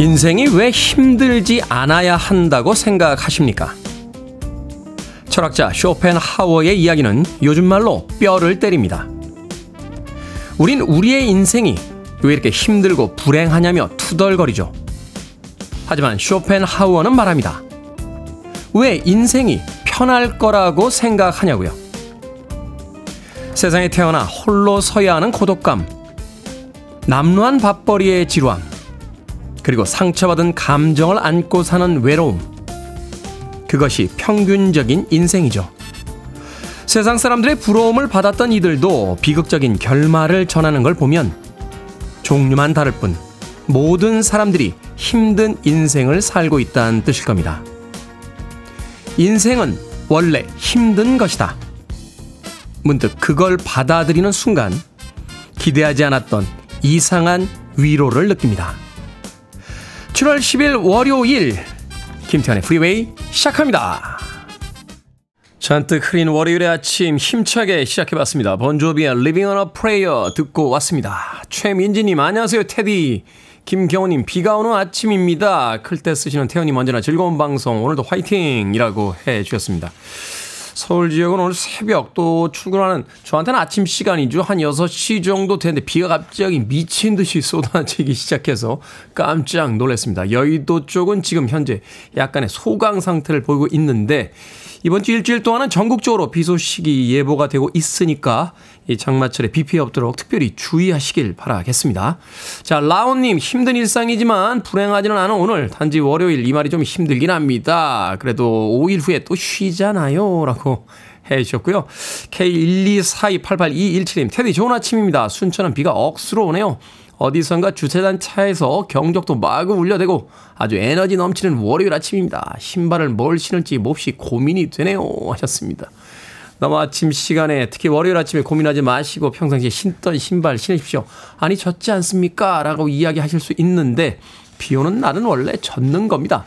인생이 왜 힘들지 않아야 한다고 생각하십니까? 철학자 쇼펜하워의 이야기는 요즘 말로 뼈를 때립니다. 우린 우리의 인생이 왜 이렇게 힘들고 불행하냐며 투덜거리죠. 하지만 쇼펜하우어는 말합니다. 왜 인생이 편할 거라고 생각하냐고요. 세상에 태어나 홀로 서야 하는 고독감, 남루한 밥벌이의 지루함, 그리고 상처받은 감정을 안고 사는 외로움. 그것이 평균적인 인생이죠. 세상 사람들의 부러움을 받았던 이들도 비극적인 결말을 전하는 걸 보면 종류만 다를 뿐 모든 사람들이 힘든 인생을 살고 있다는 뜻일 겁니다. 인생은 원래 힘든 것이다. 문득 그걸 받아들이는 순간 기대하지 않았던 이상한 위로를 느낍니다. 7월 10일 월요일 김태훈의 프리웨이 시작합니다. 잔뜩 흐린 월요일의 아침 힘차게 시작해봤습니다. 본조비의 Living on a Prayer 듣고 왔습니다. 최민지님 안녕하세요 테디. 김경호님 비가 오는 아침입니다. 클 때 쓰시는 태연님 언제나 즐거운 방송 오늘도 화이팅이라고 해주셨습니다. 서울 지역은 오늘 새벽 또 출근하는 저한테는 아침 시간이죠. 한 6시 정도 되는데 비가 갑자기 미친 듯이 쏟아지기 시작해서 깜짝 놀랐습니다. 여의도 쪽은 지금 현재 약간의 소강 상태를 보이고 있는데 이번 주 일주일 동안은 전국적으로 비 소식이 예보가 되고 있으니까 이 장마철에 비 피해 없도록 특별히 주의하시길 바라겠습니다. 자, 라온님 힘든 일상이지만 불행하지는 않은 오늘 단지 월요일 이 말이 좀 힘들긴 합니다. 그래도 5일 후에 또 쉬잖아요. 라고 해 주셨고요. K124288217님 테디 좋은 아침입니다. 순천은 비가 억수로 오네요. 어디선가 주차장 차에서 경적도 마구 울려대고 아주 에너지 넘치는 월요일 아침입니다. 신발을 뭘 신을지 몹시 고민이 되네요. 하셨습니다. 너무 아침 시간에 특히 월요일 아침에 고민하지 마시고 평상시에 신던 신발 신으십시오. 아니 젖지 않습니까? 라고 이야기하실 수 있는데 비 오는 날은 원래 젖는 겁니다.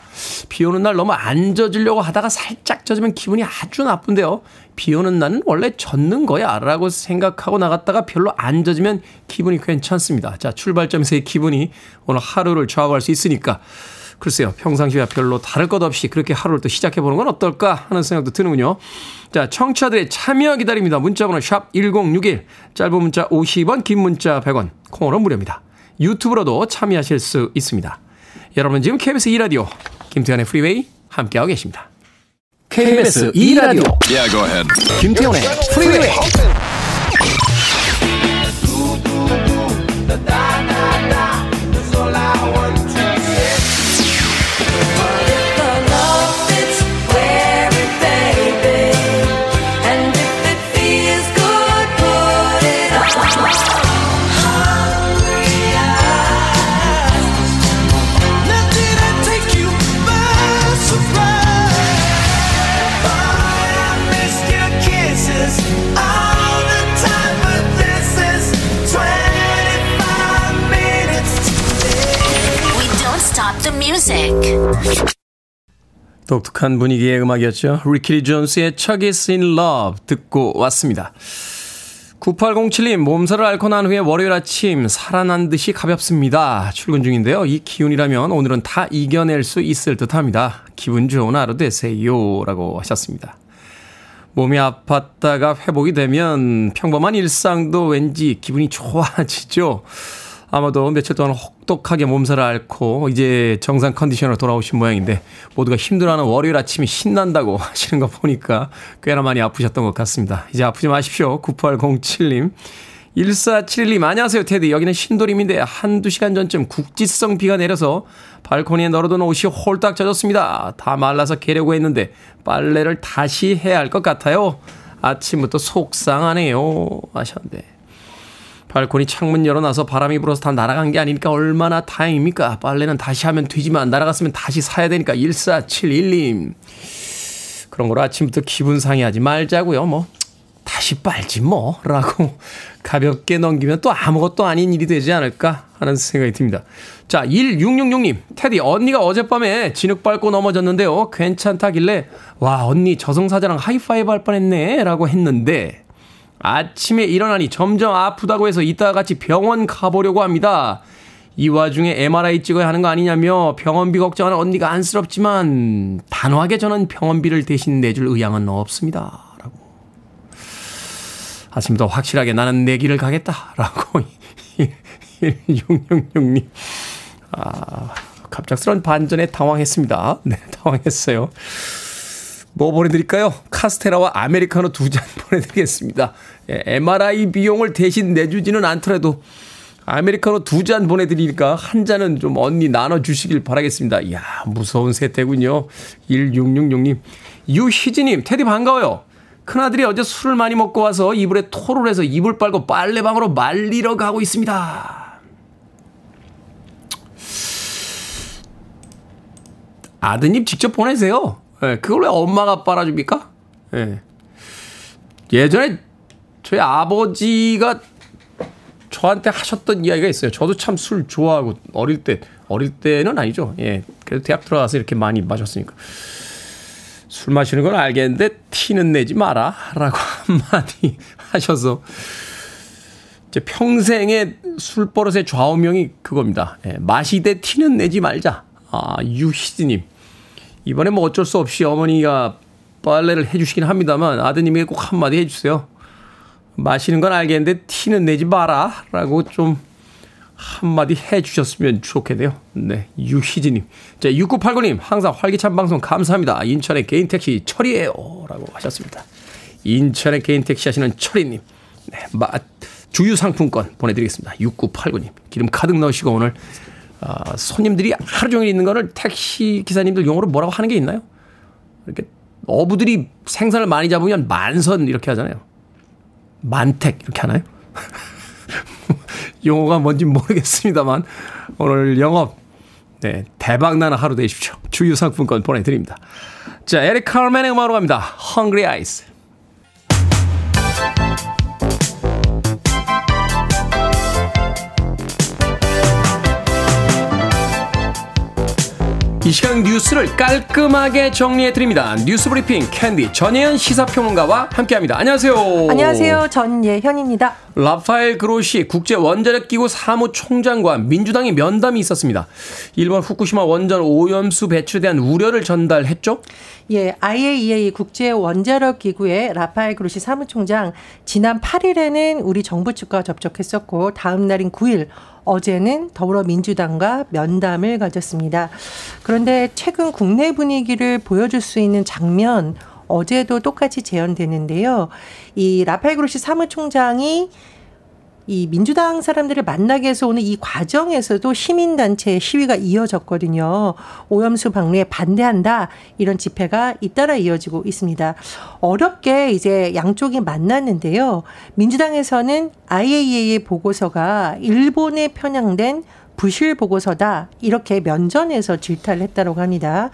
비 오는 날 너무 안 젖으려고 하다가 살짝 젖으면 기분이 아주 나쁜데요. 비 오는 날은 원래 젖는 거야 라고 생각하고 나갔다가 별로 안 젖으면 기분이 괜찮습니다. 자, 출발점에서의 기분이 오늘 하루를 좌우할 수 있으니까 글쎄요, 평상시와 별로 다를 것 없이 그렇게 하루를 또 시작해보는 건 어떨까 하는 생각도 드는군요. 자, 청취자들의 참여 기다립니다. 문자번호 샵 1061, 짧은 문자 50원, 긴 문자 100원, 콩으로 무료입니다. 유튜브로도 참여하실 수 있습니다. 여러분 지금 KBS 2라디오 김태훈의 프리웨이 함께하고 계십니다. KBS 2라디오 yeah, 김태훈의 프리웨이 독특한 분위기의 음악이었죠. 리키리 존스의 Chuck is in love 듣고 왔습니다. 9807님, 몸살을 앓고 난 후에 월요일 아침 살아난 듯이 가볍습니다. 출근 중인데요. 이 기운이라면 오늘은 다 이겨낼 수 있을 듯 합니다. 기분 좋은 하루 되세요. 라고 하셨습니다. 몸이 아팠다가 회복이 되면 평범한 일상도 왠지 기분이 좋아지죠. 아마도 며칠 동안 혹독하게 몸살을 앓고 이제 정상 컨디션으로 돌아오신 모양인데 모두가 힘들어하는 월요일 아침이 신난다고 하시는 거 보니까 꽤나 많이 아프셨던 것 같습니다. 이제 아프지 마십시오. 9807님. 1471님, 안녕하세요, 테디. 여기는 신도림인데 한두 시간 전쯤 국지성 비가 내려서 발코니에 널어둔 옷이 홀딱 젖었습니다. 다 말라서 개려고 했는데 빨래를 다시 해야 할 것 같아요. 아침부터 속상하네요. 하셨는데. 발코니 창문 열어놔서 바람이 불어서 다 날아간 게 아니니까 얼마나 다행입니까? 빨래는 다시 하면 되지만 날아갔으면 다시 사야 되니까 1471님. 그런 걸 아침부터 기분 상해하지 말자고요. 뭐 다시 빨지 뭐 라고 가볍게 넘기면 또 아무것도 아닌 일이 되지 않을까 하는 생각이 듭니다. 자, 1666님. 테디, 언니가 어젯밤에 진흙 밟고 넘어졌는데요. 괜찮다길래, 와, 언니 저승사자랑 하이파이브 할 뻔 했네. 라고 했는데, 아침에 일어나니 점점 아프다고 해서 이따 같이 병원 가보려고 합니다. 이 와중에 MRI 찍어야 하는 거 아니냐며 병원비 걱정하는 언니가 안쓰럽지만 단호하게 저는 병원비를 대신 내줄 의향은 없습니다. 라고. 아침부터 확실하게 나는 내 길을 가겠다. 라고 1666님. 아, 갑작스런 반전에 당황했습니다. 네, 당황했어요. 뭐 보내드릴까요? 카스테라와 아메리카노 두 잔 보내드리겠습니다. 예, MRI 비용을 대신 내주지는 않더라도 아메리카노 두 잔 보내드리니까 한 잔은 좀 언니 나눠주시길 바라겠습니다. 이야, 무서운 세태군요. 1666님. 유희진님, 테디 반가워요. 큰아들이 어제 술을 많이 먹고 와서 이불에 토를 해서 이불 빨고 빨래방으로 말리러 가고 있습니다. 아드님 직접 보내세요. 예, 그걸 왜 엄마가 빨아줍니까? 예. 예전에 저희 아버지가 저한테 하셨던 이야기가 있어요. 저도 참 술 좋아하고 어릴 때 어릴 때는 아니죠. 예. 그래도 대학 들어가서 이렇게 많이 마셨으니까. 술 마시는 건 알겠는데 티는 내지 마라라고 한마디 하셔서 제 평생의 술 버릇의 좌우명이 그겁니다. 예, 마시되 티는 내지 말자. 아, 유희진님. 이번에 뭐 어쩔 수 없이 어머니가 빨래를 해주시긴 합니다만 아드님에게 꼭 한마디 해주세요. 마시는 건 알겠는데 티는 내지 마라. 라고 좀 한마디 해 주셨으면 좋겠네요. 네. 유희진님. 자, 6989님. 항상 활기찬 방송 감사합니다. 인천의 개인 택시 철이에요. 라고 하셨습니다. 인천의 개인 택시 하시는 철이님. 네. 마, 주유 상품권 보내드리겠습니다. 6989님. 기름 가득 넣으시고 오늘, 어, 손님들이 하루 종일 있는 거를 택시 기사님들 용어로 뭐라고 하는 게 있나요? 이렇게 어부들이 생선을 많이 잡으면 만선 이렇게 하잖아요. 만택 이렇게 하나요? 용어가 뭔지 모르겠습니다만 오늘 영업 네, 대박 나는 하루 되십시오. 주유 상품권 보내드립니다. 자, 에릭 칼맨의 음악으로 갑니다. Hungry Eyes. 이 시간 뉴스를 깔끔하게 정리해 드립니다. 뉴스 브리핑 캔디 전예현 시사평론가와 함께합니다. 안녕하세요. 안녕하세요. 전예현입니다. 라파엘 그로시 국제 원자력 기구 사무총장과 민주당의 면담이 있었습니다. 일본 후쿠시마 원전 오염수 배출에 대한 우려를 전달했죠? 예, IAEA 국제 원자력 기구의 라파엘 그로시 사무총장 지난 8일에는 우리 정부 측과 접촉했었고 다음 날인 9일 어제는 더불어민주당과 면담을 가졌습니다. 그런데 최근 국내 분위기를 보여줄 수 있는 장면 어제도 똑같이 재현되는데요. 이 라파엘 그로시 사무총장이 이 민주당 사람들을 만나게 해서 오는 이 과정에서도 시민단체 시위가 이어졌거든요. 오염수 방류에 반대한다. 이런 집회가 잇따라 이어지고 있습니다. 어렵게 이제 양쪽이 만났는데요. 민주당에서는 IAEA 보고서가 일본에 편향된 부실 보고서다 이렇게 면전에서 질타를 했다고 합니다.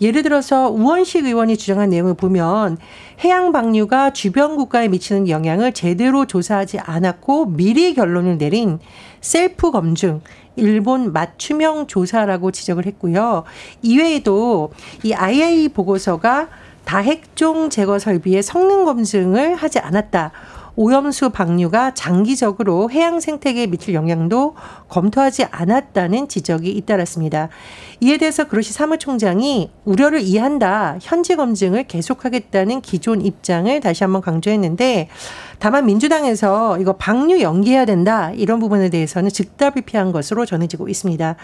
예를 들어서 우원식 의원이 주장한 내용을 보면 해양 방류가 주변 국가에 미치는 영향을 제대로 조사하지 않았고 미리 결론을 내린 셀프 검증 일본 맞춤형 조사라고 지적을 했고요. 이외에도 이 IA 보고서가 다핵종 제거 설비의 성능 검증을 하지 않았다. 오염수 방류가 장기적으로 해양 생태계에 미칠 영향도 검토하지 않았다는 지적이 잇따랐습니다. 이에 대해서 그로시 사무총장이 우려를 이해한다. 현지 검증을 계속하겠다는 기존 입장을 다시 한번 강조했는데 다만 민주당에서 이거 방류 연기해야 된다. 이런 부분에 대해서는 즉답을 피한 것으로 전해지고 있습니다.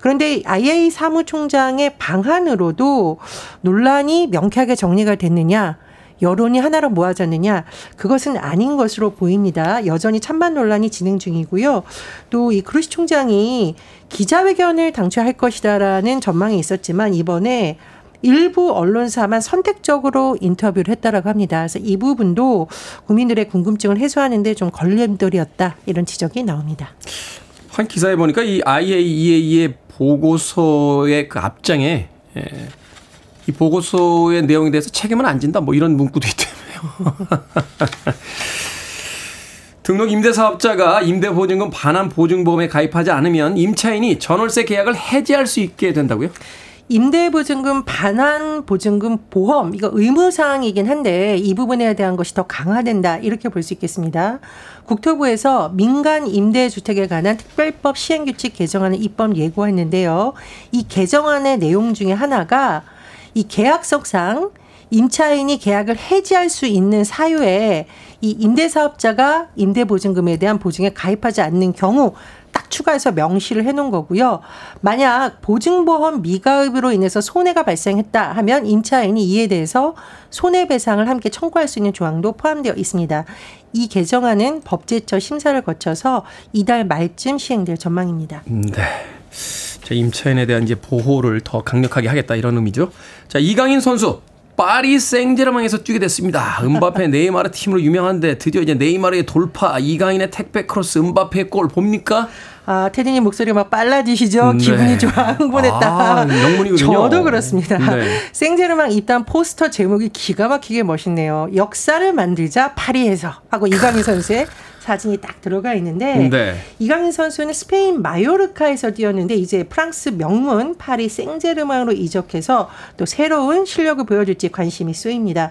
그런데 IA 사무총장의 방안으로도 논란이 명쾌하게 정리가 됐느냐? 여론이 하나로 모아졌느냐 그것은 아닌 것으로 보입니다. 여전히 찬반 논란이 진행 중이고요. 또 이 크루시 총장이 기자회견을 당초 할 것이다라는 전망이 있었지만 이번에 일부 언론사만 선택적으로 인터뷰를 했다라고 합니다. 그래서 이 부분도 국민들의 궁금증을 해소하는데 좀 걸림돌이었다 이런 지적이 나옵니다. 한 기사에 보니까 이 IAEA의 보고서의 그 앞장에 예, 이 보고서의 내용에 대해서 책임은 안 진다. 뭐 이런 문구도 있다며요. 등록 임대사업자가 임대보증금 반환 보증보험에 가입하지 않으면 임차인이 전월세 계약을 해지할 수 있게 된다고요? 임대보증금 반환 보증금 보험 이거 의무 사항이긴 한데 이 부분에 대한 것이 더 강화된다 이렇게 볼 수 있겠습니다. 국토부에서 민간 임대주택에 관한 특별법 시행규칙 개정안을 입법 예고했는데요. 이 개정안의 내용 중에 하나가 이 계약석상 임차인이 계약을 해지할 수 있는 사유에 이 임대사업자가 임대보증금에 대한 보증에 가입하지 않는 경우 딱 추가해서 명시를 해놓은 거고요. 만약 보증보험 미가입으로 인해서 손해가 발생했다 하면 임차인이 이에 대해서 손해배상을 함께 청구할 수 있는 조항도 포함되어 있습니다. 이 개정안은 법제처 심사를 거쳐서 이달 말쯤 시행될 전망입니다. 네. 자, 임차인에 대한 이제 보호를 더 강력하게 하겠다 이런 의미죠. 자, 이강인 선수 파리 생제르맹에서 뛰게 됐습니다. 음바페 네이마르 팀으로 유명한데 드디어 이제 네이마르의 돌파, 이강인의 택배 크로스, 음바페의 골 봅니까? 아, 테디님 목소리 막 빨라지시죠? 네. 기분이 좋아, 흥분했다. 아. 저도 그렇습니다. 네. 생제르맹 입단 포스터 제목이 기가 막히게 멋있네요. 역사를 만들자 파리에서 하고 이강인 선수의 사진이 딱 들어가 있는데 네. 이강인 선수는 스페인 마요르카에서 뛰었는데 이제 프랑스 명문 파리 생제르맹으로 이적해서 또 새로운 실력을 보여줄지 관심이 쏘입니다.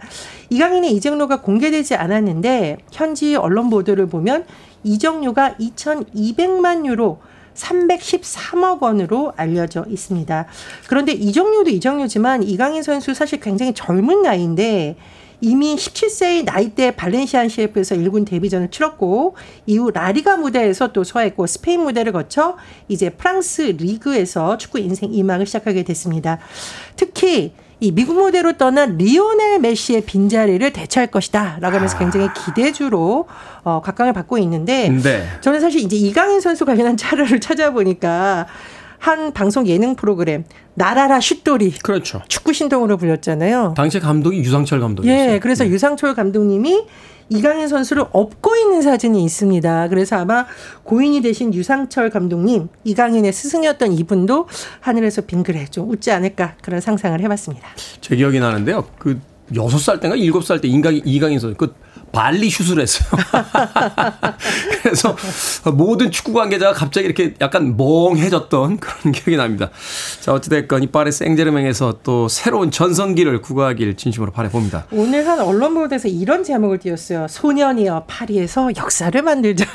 이강인의 이적료가 공개되지 않았는데 현지 언론 보도를 보면 이적료가 2,200만 유로 313억 원으로 알려져 있습니다. 그런데 이적료도 이적료지만 이강인 선수 사실 굉장히 젊은 나이인데 이미 17세의 나이대 발렌시안 CF에서 1군 데뷔전을 치렀고 이후 라리가 무대에서 또 소화했고 스페인 무대를 거쳐 이제 프랑스 리그에서 축구 인생 이막을 시작하게 됐습니다. 특히 이 미국 무대로 떠난 리오넬 메시의 빈자리를 대체할 것이다. 라고 하면서 굉장히 기대주로 어, 각광을 받고 있는데 네. 저는 사실 이제 이강인 선수 관련한 자료를 찾아보니까 한 방송 예능 프로그램 나라라 슛돌이 그렇죠. 축구 신동으로 불렸잖아요. 당시 감독이 유상철 감독이었어요. 예, 그래서 네. 유상철 감독님이 이강인 선수를 업고 있는 사진이 있습니다. 그래서 아마 고인이 되신 유상철 감독님, 이강인의 스승이었던 이분도 하늘에서 빙그레 좀 웃지 않을까 그런 상상을 해봤습니다. 제 기억이 나는데요. 그 여섯 살 때인가 일곱 살때 이강인, 이강인 선수 그 발리 슛을 했어요. 그래서 모든 축구 관계자가 갑자기 이렇게 약간 멍해졌던 그런 기억이 납니다. 자, 어찌됐건 이 파리 생제르맹에서 또 새로운 전성기를 구가하길 진심으로 바라봅니다. 오늘 한 언론 보도에서 이런 제목을 띄웠어요. 소년이여 파리에서 역사를 만들자.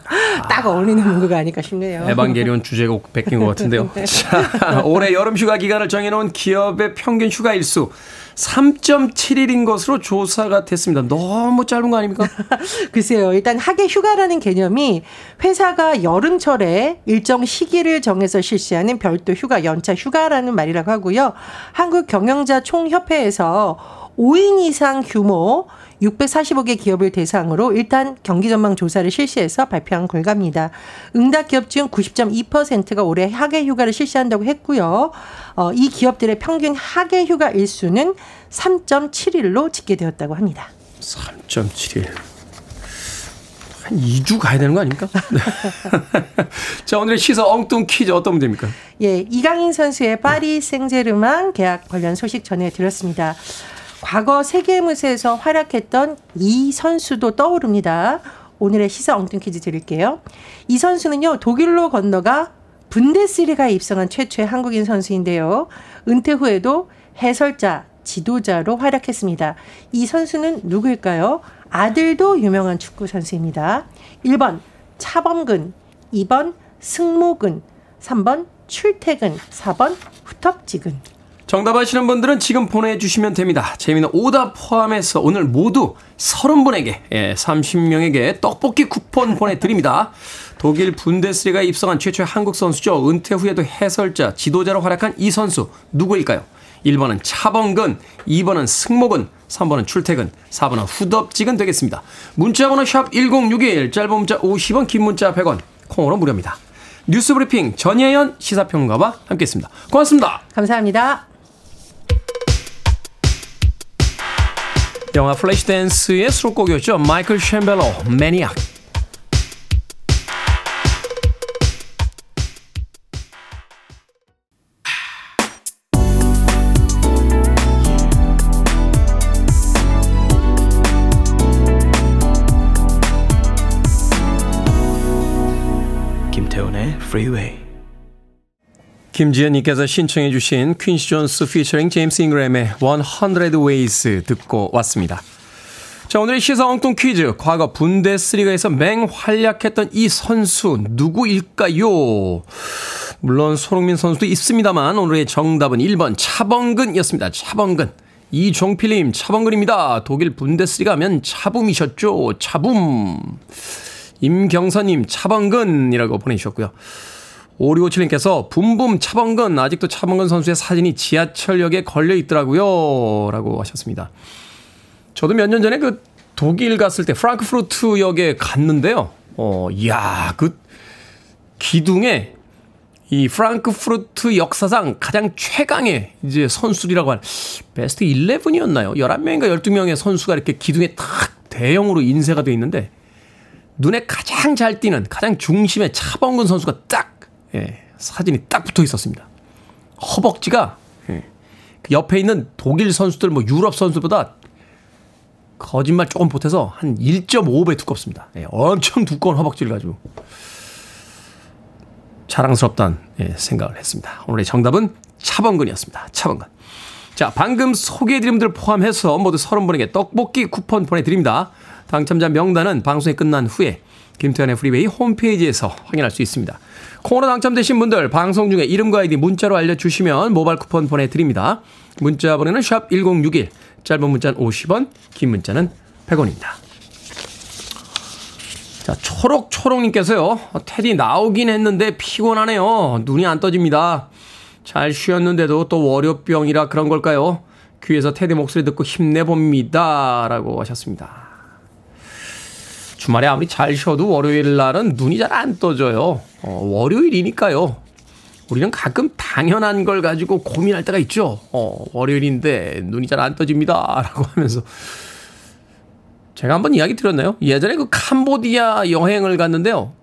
딱 어울리는 문구가 아닐까 싶네요. 에반게리온 주제곡 베낀 것 같은데요. 네. 자, 올해 여름 휴가 기간을 정해놓은 기업의 평균 휴가 일수 3.7일인 것으로 조사가 됐습니다. 너무 짧은 거 아닙니까? 글쎄요. 일단 학예 휴가라는 개념이 회사가 여름철에 일정 시기를 정해서 실시하는 별도 휴가, 연차 휴가라는 말이라고 하고요. 한국 경영자 총협회에서 5인 이상 규모 645개 기업을 대상으로 일단 경기 전망 조사를 실시해서 발표한 결과입니다. 응답 기업 중 90.2%가 올해 학예 휴가를 실시한다고 했고요. 어, 이 기업들의 평균 학예 휴가 일수는 3.7일로 집계되었다고 합니다. 3.7일. 한 2주 가야 되는 거 아닙니까? 자, 오늘의 시사 엉뚱 퀴즈 어떤 문제입니까? 예, 이강인 선수의 파리 생제르맹 계약 관련 소식 전해드렸습니다. 과거 세계무새에서 활약했던 이 선수도 떠오릅니다. 오늘의 시사 엉뚱 퀴즈 드릴게요. 이 선수는요, 독일로 건너가 분데스리가에 입성한 최초의 한국인 선수인데요. 은퇴 후에도 해설자, 지도자로 활약했습니다. 이 선수는 누구일까요? 아들도 유명한 축구 선수입니다. 1번 차범근, 2번 승모근, 3번 출퇴근, 4번 후텁지근. 정답 아시는 분들은 지금 보내주시면 됩니다. 재미는 오답 포함해서 오늘 모두 30분에게, 예, 30명에게 떡볶이 쿠폰 보내드립니다. 독일 분데스리가에 입성한 최초의 한국 선수죠. 은퇴 후에도 해설자, 지도자로 활약한 이 선수 누구일까요? 1번은 차범근, 2번은 승모근, 3번은 출퇴근, 4번은 후덥지근 되겠습니다. 문자번호 샵 1061, 짧은 문자 50원, 긴 문자 100원, 콩으로 무료입니다. 뉴스 브리핑 전예현 시사평론가와 함께했습니다. 고맙습니다. 감사합니다. 영화 플래시댄스의 수록곡이었죠. 마이클 셈벨로, Maniac. 김태훈의 Freeway. 김지연님께서 신청해 주신 퀸시 존스 피처링 제임스 잉그램의 100 Ways 듣고 왔습니다. 자, 오늘의 시사 엉뚱 퀴즈. 과거 분데스리가에서 맹활약했던 이 선수 누구일까요? 물론 손흥민 선수도 있습니다만 오늘의 정답은 1번 차범근이었습니다. 차범근. 이종필님 차범근입니다. 독일 분데스리가 하면 차붐이셨죠. 차붐. 임경선님 차범근이라고 보내주셨고요. 5657님께서 붐붐 차범근 아직도 차범근 선수의 사진이 지하철역에 걸려 있더라고요. 라고 하셨습니다. 저도 몇 년 전에 그 독일 갔을 때 프랑크푸르트 역에 갔는데요. 어, 이야, 그 기둥에 이 프랑크푸르트 역사상 가장 최강의 이제 선수들이라고 할 베스트 11이었나요? 11명인가 12명의 선수가 이렇게 기둥에 탁 대형으로 인쇄가 되어 있는데 눈에 가장 잘 띄는 가장 중심에 차범근 선수가 딱 예, 사진이 딱 붙어 있었습니다. 허벅지가 예, 그 옆에 있는 독일 선수들 뭐 유럽 선수보다 거짓말 조금 보태서 한 1.5배 두껍습니다. 예, 엄청 두꺼운 허벅지를 가지고 자랑스럽다는 예, 생각을 했습니다. 오늘의 정답은 차범근이었습니다. 차범근. 자, 방금 소개해드린 분들 포함해서 모두 30분에게 떡볶이 쿠폰 보내드립니다. 당첨자 명단은 방송이 끝난 후에 김태훈의 프리웨이 홈페이지에서 확인할 수 있습니다. 콩으로 당첨되신 분들 방송 중에 이름과 아이디 문자로 알려주시면 모바일 쿠폰 보내드립니다. 문자 번호는 샵 1061, 짧은 문자는 50원, 긴 문자는 100원입니다. 자, 초록초록님께서요, 테디 나오긴 했는데 피곤하네요. 눈이 안 떠집니다. 잘 쉬었는데도 또 월요병이라 그런 걸까요? 귀에서 테디 목소리 듣고 힘내봅니다. 라고 하셨습니다. 주말에 아무리 잘 쉬어도 월요일 날은 눈이 잘 안 떠져요. 어, 월요일이니까요. 우리는 가끔 당연한 걸 가지고 고민할 때가 있죠. 어, 월요일인데 눈이 잘 안 떠집니다. 라고 하면서. 제가 한번 이야기 드렸나요? 예전에 그 캄보디아 여행을 갔는데요.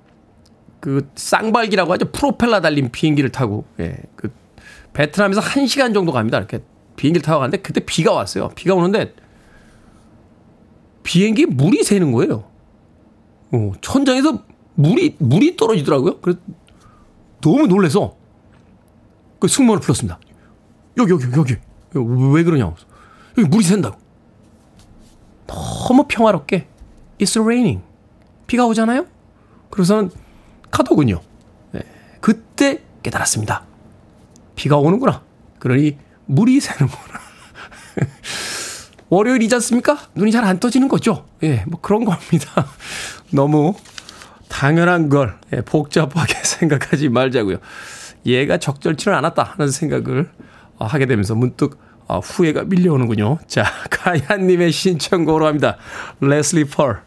그 쌍발기라고 하죠. 프로펠러 달린 비행기를 타고. 예. 그 베트남에서 1시간 정도 갑니다. 이렇게 비행기를 타고 가는데 그때 비가 왔어요. 비가 오는데 비행기에 물이 새는 거예요. 어, 천장에서 물이, 물이 떨어지더라고요. 그래서 너무 놀래서 그 승무원을 불렀습니다. 여기, 여기, 여기. 왜 그러냐고. 여기 물이 샌다고. 너무 평화롭게 It's raining. 비가 오잖아요? 그래서는 가더군요. 네, 그때 깨달았습니다. 비가 오는구나. 그러니 물이 새는구나. 월요일이지 않습니까? 눈이 잘 안 떠지는 거죠. 예, 뭐 그런 겁니다. 너무 당연한 걸 예, 복잡하게 생각하지 말자고요. 얘가 적절치는 않았다 하는 생각을 어, 하게 되면서 문득 어, 후회가 밀려오는군요. 자, 가야님의 신청곡으로 합니다. 레슬리 펄,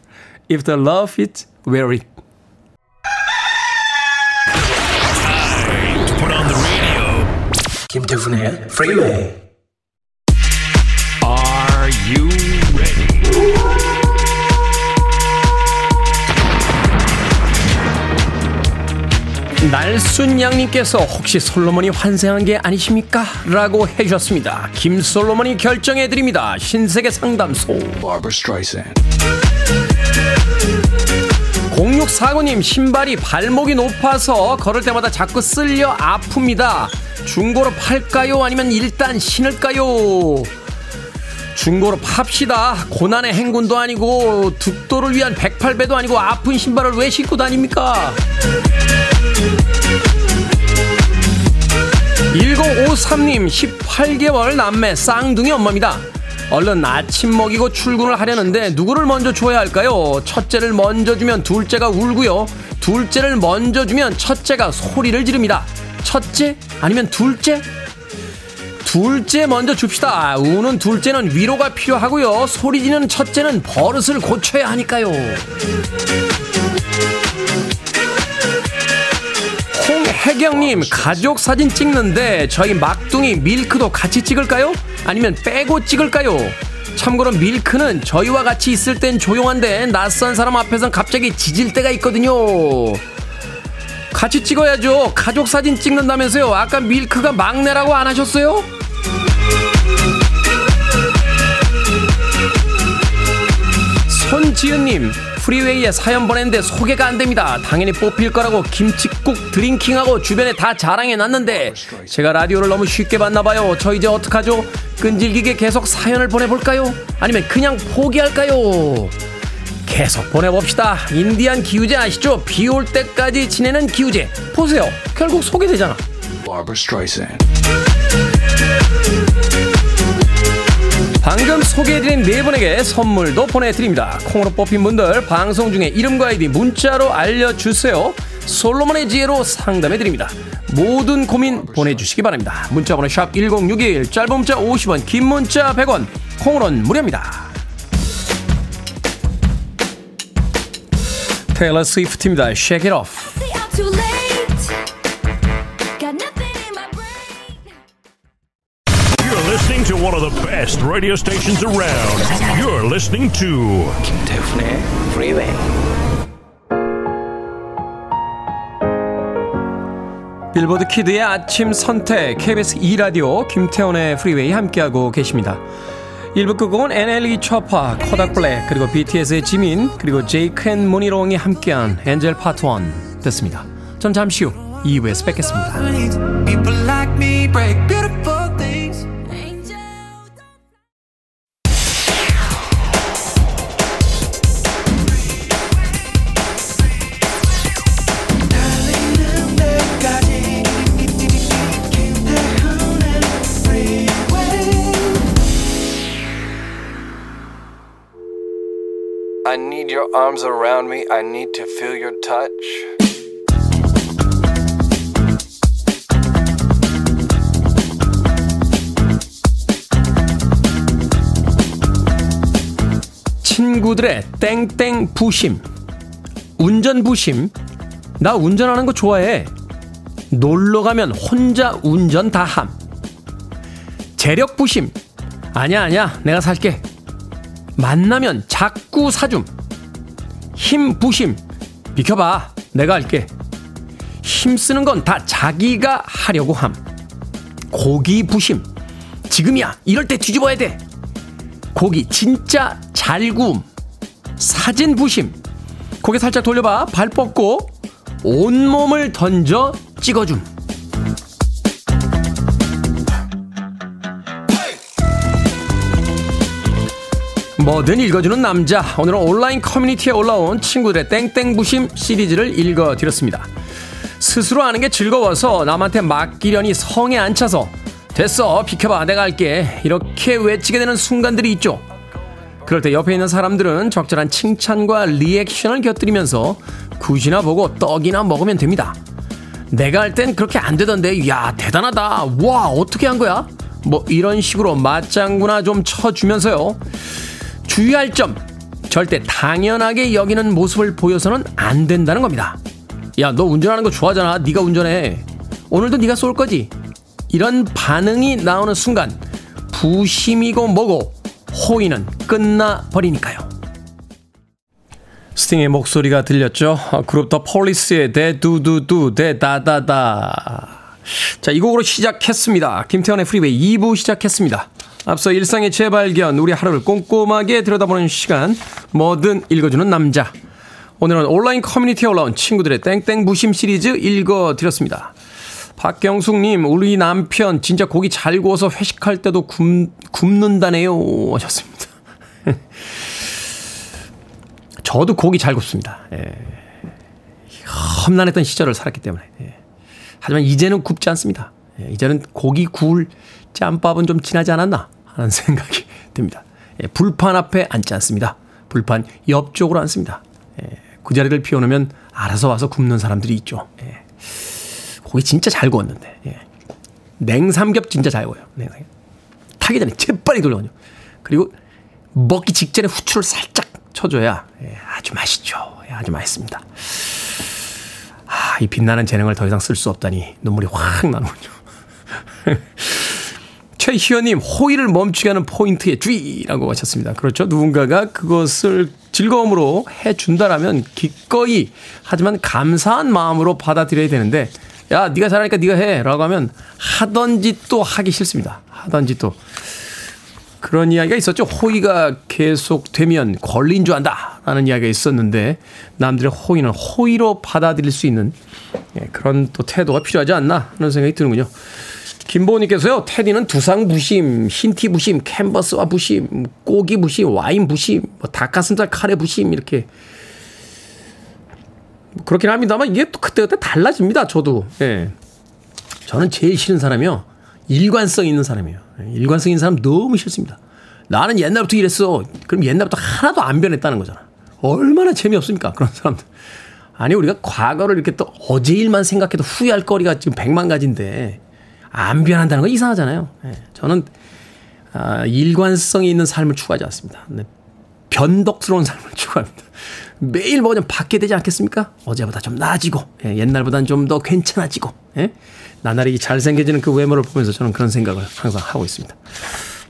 If the love fits, wear it. 김태훈의 프리웨이 날순양님께서 혹시 솔로몬이 환생한 게 아니십니까? 라고 해주셨습니다. 김솔로몬이 결정해드립니다. 신세계 상담소. Barbara Streisand. 0649님 신발이 발목이 높아서 걸을 때마다 자꾸 쓸려 아픕니다. 중고로 팔까요? 아니면 일단 신을까요? 중고로 팝시다. 고난의 행군도 아니고 득도를 위한 108배도 아니고 아픈 신발을 왜 신고 다닙니까? 1053님 18개월 남매 쌍둥이 엄마입니다. 얼른 아침 먹이고 출근을 하려는데 누구를 먼저 줘야 할까요? 첫째를 먼저 주면 둘째가 울고요. 둘째를 먼저 주면 첫째가 소리를 지릅니다. 첫째 아니면 둘째? 둘째 먼저 줍시다. 우는 둘째는 위로가 필요하고요. 소리 지르는 첫째는 버릇을 고쳐야 하니까요. 혜경님 가족 사진 찍는데 저희 막둥이 밀크도 같이 찍을까요? 아니면 빼고 찍을까요? 참고로 밀크는 저희와 같이 있을 땐 조용한데 낯선 사람 앞에선 갑자기 짖을 때가 있거든요. 같이 찍어야죠. 가족 사진 찍는다면서요. 아까 밀크가 막내라고 안 하셨어요? 손지은님, 프리웨이에 사연 보냈는데 소개가 안 됩니다. 당연히 뽑힐 거라고 김치국 드링킹하고 주변에 다 자랑해 놨는데 제가 라디오를 너무 쉽게 봤나 봐요. 저 이제 어떡하죠? 끈질기게 계속 사연을 보내볼까요? 아니면 그냥 포기할까요? 계속 보내봅시다. 인디안 기우제 아시죠? 비 올 때까지 지내는 기우제. 보세요. 결국 소개되잖아. 방금 소개해드린 네 분에게 선물도 보내드립니다. 콩으로 뽑힌 분들 방송 중에 이름과 아이디 문자로 알려주세요. 솔로몬의 지혜로 상담해드립니다. 모든 고민 보내주시기 바랍니다. 문자번호 샵 1061, 짧은 문자 50원, 긴 문자 100원, 콩으로는 무료입니다. 테일러 스위프트입니다. Shake it off. Listening to one of the best radio stations around. You're listening to 김태훈의 Freeway. 빌보드 Kid의 아침 선택 KBS 2 라디오 김태훈의 프리웨이 함께하고 계십니다. 1부 끝곡은 NLE 초파, 코닥 블랙, 그리고 BTS의 지민, 그리고 제이크 and 무니 롱이 함께한 Angel Part 1 됐습니다. 전 잠시 후 2부에서 뵙겠습니다. Arms around me. I need to feel your touch. 친구들의 땡땡 부심. 운전 부심. 나 운전하는 거 좋아해. 놀러 가면 혼자 운전 다 함. 재력 부심. 아니야, 아니야. 내가 살게. 만나면 자꾸 사줌. 힘 부심. 비켜봐. 내가 할게. 힘쓰는 건 다 자기가 하려고 함. 고기 부심. 지금이야. 이럴 때 뒤집어야 돼. 고기 진짜 잘 구움. 사진 부심. 고개 살짝 돌려봐. 발 뻗고 온몸을 던져 찍어줌. 뭐든 읽어주는 남자. 오늘은 온라인 커뮤니티에 올라온 친구들의 땡땡 부심 시리즈를 읽어드렸습니다. 스스로 아는 게 즐거워서 남한테 맡기려니 성에 안 차서 됐어 비켜봐 내가 할게 이렇게 외치게 되는 순간들이 있죠. 그럴 때 옆에 있는 사람들은 적절한 칭찬과 리액션을 곁들이면서 굿이나 보고 떡이나 먹으면 됩니다. 내가 할 땐 그렇게 안 되던데 야 대단하다 와 어떻게 한 거야? 뭐 이런 식으로 맞장구나 좀 쳐주면서요. 주의할 점 절대 당연하게 여기는 모습을 보여서는 안 된다는 겁니다. 야 너 운전하는 거 좋아하잖아. 네가 운전해. 오늘도 네가 쏠 거지. 이런 반응이 나오는 순간 부심이고 뭐고 호의는 끝나버리니까요. 스팅의 목소리가 들렸죠. 어, 그룹 더 폴리스의 대두두두 대다다다. 자, 이 곡으로 시작했습니다. 김태훈의 프리웨이 2부 시작했습니다. 앞서 일상의 재발견, 우리 하루를 꼼꼼하게 들여다보는 시간, 뭐든 읽어주는 남자. 오늘은 온라인 커뮤니티에 올라온 친구들의 땡땡 부심 시리즈 읽어드렸습니다. 박경숙님, 우리 남편 진짜 고기 잘 구워서 회식할 때도 굽, 굽는다네요. 하셨습니다. 저도 고기 잘 굽습니다. 예. 험난했던 시절을 살았기 때문에. 예. 하지만 이제는 굽지 않습니다. 예. 이제는 고기 구울 짬밥은 좀 지나지 않았나 하는 생각이 듭니다. 예. 불판 앞에 앉지 않습니다. 불판 옆쪽으로 앉습니다. 예. 그 자리를 비워놓으면 알아서 와서 굽는 사람들이 있죠. 예. 고기 진짜 잘 구웠는데. 예. 냉삼겹 진짜 잘 구워요. 냉삼겹. 타기 전에 재빨리 돌려오죠. 그리고 먹기 직전에 후추를 살짝 쳐줘야 예, 아주 맛있죠. 예, 아주 맛있습니다. 아, 이 빛나는 재능을 더 이상 쓸 수 없다니 눈물이 확 나는군요. 최희연님, 호의를 멈추게 하는 포인트의 주의라고 하셨습니다. 그렇죠. 누군가가 그것을 즐거움으로 해준다라면 기꺼이 하지만 감사한 마음으로 받아들여야 되는데 야, 네가 잘하니까 네가 해 라고 하면 하던 짓도 하기 싫습니다. 하던 짓도. 그런 이야기가 있었죠. 호의가 계속되면 권리인 줄 안다. 라는 이야기가 있었는데 남들의 호의는 호의로 받아들일 수 있는 예, 그런 또 태도가 필요하지 않나 하는 생각이 드는군요. 김보호님께서요, 테디는 두상 부심, 흰티 부심, 캔버스와 부심, 고기 부심, 와인 부심, 뭐 닭가슴살 카레 부심, 이렇게. 뭐 그렇긴 합니다만 이게 또 그때그때 달라집니다, 저도. 예. 저는 제일 싫은 사람이요. 일관성 있는 사람이에요. 예, 일관성 있는 사람 너무 싫습니다. 나는 옛날부터 이랬어. 그럼 옛날부터 하나도 안 변했다는 거잖아. 얼마나 재미없습니까? 그런 사람들. 아니, 우리가 과거를 이렇게 또 어제 일만 생각해도 후회할 거리가 지금 백만 가지인데, 안 변한다는 건 이상하잖아요. 예, 저는, 아, 일관성이 있는 삶을 추구하지 않습니다. 네, 변덕스러운 삶을 추구합니다. 매일 뭐좀 받게 되지 않겠습니까? 어제보다 좀 나아지고, 예, 옛날보다는 좀 더 괜찮아지고, 예? 나날이 잘생겨지는 그 외모를 보면서 저는 그런 생각을 항상 하고 있습니다.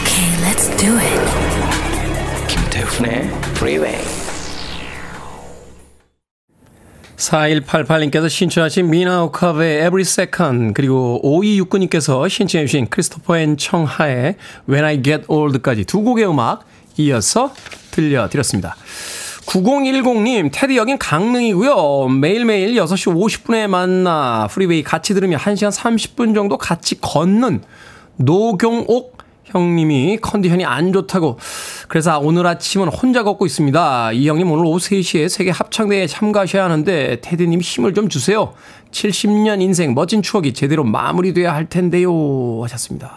Okay, let's do it. 김태훈의 Freeway. 4188님께서 신청하신 미나 오카베의 Every Second 그리고 5269님께서 신청해 주신 크리스토퍼 and 청하의 When I Get Old까지 두 곡의 음악 이어서 들려드렸습니다. 9010님, 테디 여긴 강릉이고요. 매일매일 6시 50분에 만나 프리웨이 같이 들으며 1시간 30분 정도 같이 걷는 노경옥 형님이 컨디션이 안 좋다고 그래서 오늘 아침은 혼자 걷고 있습니다. 이 형님 오늘 오후 3시에 세계 합창대회에 참가하셔야 하는데 테디님 힘을 좀 주세요. 70년 인생 멋진 추억이 제대로 마무리돼야 할 텐데요 하셨습니다.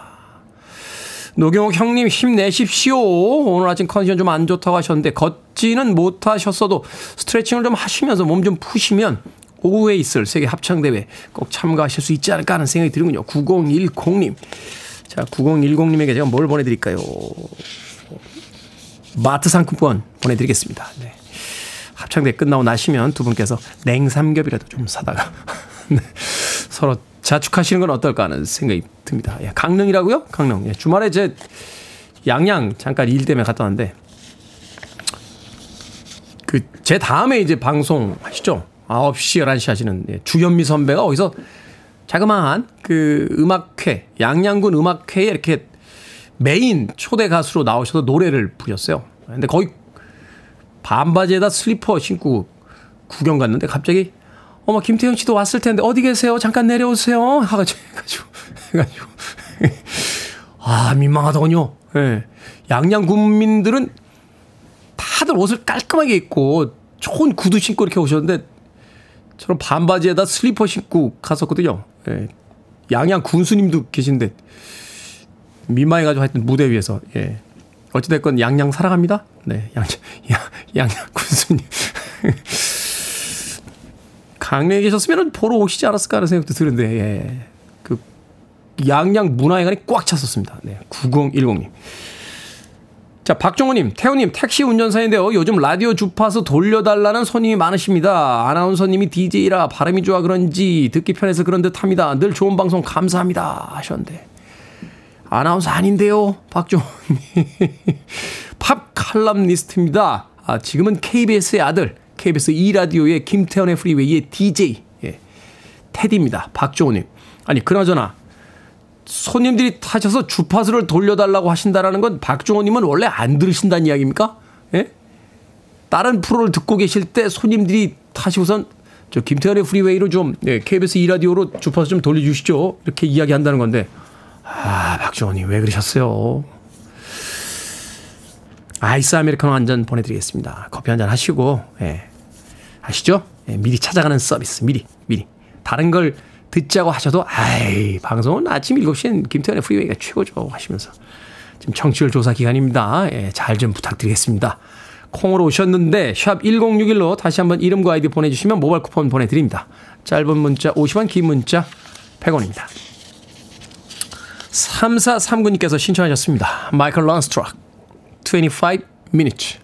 노경욱 형님 힘내십시오. 오늘 아침 컨디션 좀 안 좋다고 하셨는데 걷지는 못하셨어도 스트레칭을 좀 하시면서 몸 좀 푸시면 오후에 있을 세계 합창대회 꼭 참가하실 수 있지 않을까 하는 생각이 드는군요. 9010님. 자, 9010님에게 제가 뭘 보내드릴까요? 마트 상품권 보내드리겠습니다. 네. 합창대 끝나고 나시면 두 분께서 냉삼겹이라도 좀 사다가 네. 서로 자축하시는 건 어떨까 하는 생각이 듭니다. 예, 강릉이라고요? 강릉. 예, 주말에 제 양양 잠깐 일 때문에 갔다 왔는데 그 제 다음에 이제 방송 하시죠. 9시 11시 하시는 예, 주현미 선배가 어디서 자그마한 그 음악회 양양군 음악회에 이렇게 메인 초대 가수로 나오셔서 노래를 부르셨어요. 근데 거의 반바지에다 슬리퍼 신고 구경 갔는데 갑자기 어머 김태형 씨도 왔을 텐데 어디 계세요? 잠깐 내려오세요. 하가지고 해가지고 해가지고 아 민망하더군요. 예. 양양 군민들은 다들 옷을 깔끔하게 입고 좋은 구두 신고 이렇게 오셨는데 저는 반바지에다 슬리퍼 신고 갔었거든요. 예. 양양 군수님도 계신데 민망해가지고 하여튼 무대 위에서 예. 어찌됐건 양양 사랑합니다. 네, 양양 양, 양양 군수님. 강릉에 계셨으면 보러 오시지 않았을까 하는 생각도 드는데, 예. 그, 양양 문화회관이 꽉 찼었습니다. 네, 9010님. 자, 박종호님, 태우님, 택시 운전사인데요. 요즘 라디오 주파수 돌려달라는 손님이 많으십니다. 아나운서님이 DJ라 발음이 좋아 그런지 듣기 편해서 그런 듯 합니다. 늘 좋은 방송 감사합니다. 하셨는데. 아나운서 아닌데요, 박종호님. 팝 칼럼니스트입니다. 아, 지금은 KBS의 아들, KBS 2라디오의 김태훈의 프리웨이의 DJ, 예, 테디입니다. 박종호님. 아니, 그나저나, 손님들이 타셔서 주파수를 돌려달라고 하신다라는 건 박종호님은 원래 안 들으신다는 이야기입니까? 예? 다른 프로를 듣고 계실 때 손님들이 타시고선 저 김태훈의 프리웨이로 좀 예, KBS 2 라디오로 주파수 좀 돌려주시죠. 이렇게 이야기한다는 건데 아 박종호님 왜 그러셨어요? 아이스 아메리카노 한 잔 보내드리겠습니다. 커피 한 잔 하시고 예, 아시죠? 예, 미리 찾아가는 서비스 미리 미리 다른 걸 듣자고 하셔도 아이 방송은 아침 7시엔 김태훈의 프리웨이가 최고죠 하시면서 지금 청취율 조사 기간입니다. 예, 잘 좀 부탁드리겠습니다. 콩으로 오셨는데 샵 1061로 다시 한번 이름과 아이디 보내주시면 모바일 쿠폰 보내드립니다. 짧은 문자 50원 긴 문자 100원입니다. 3439님께서 신청하셨습니다. 마이클 런스트락 25 minutes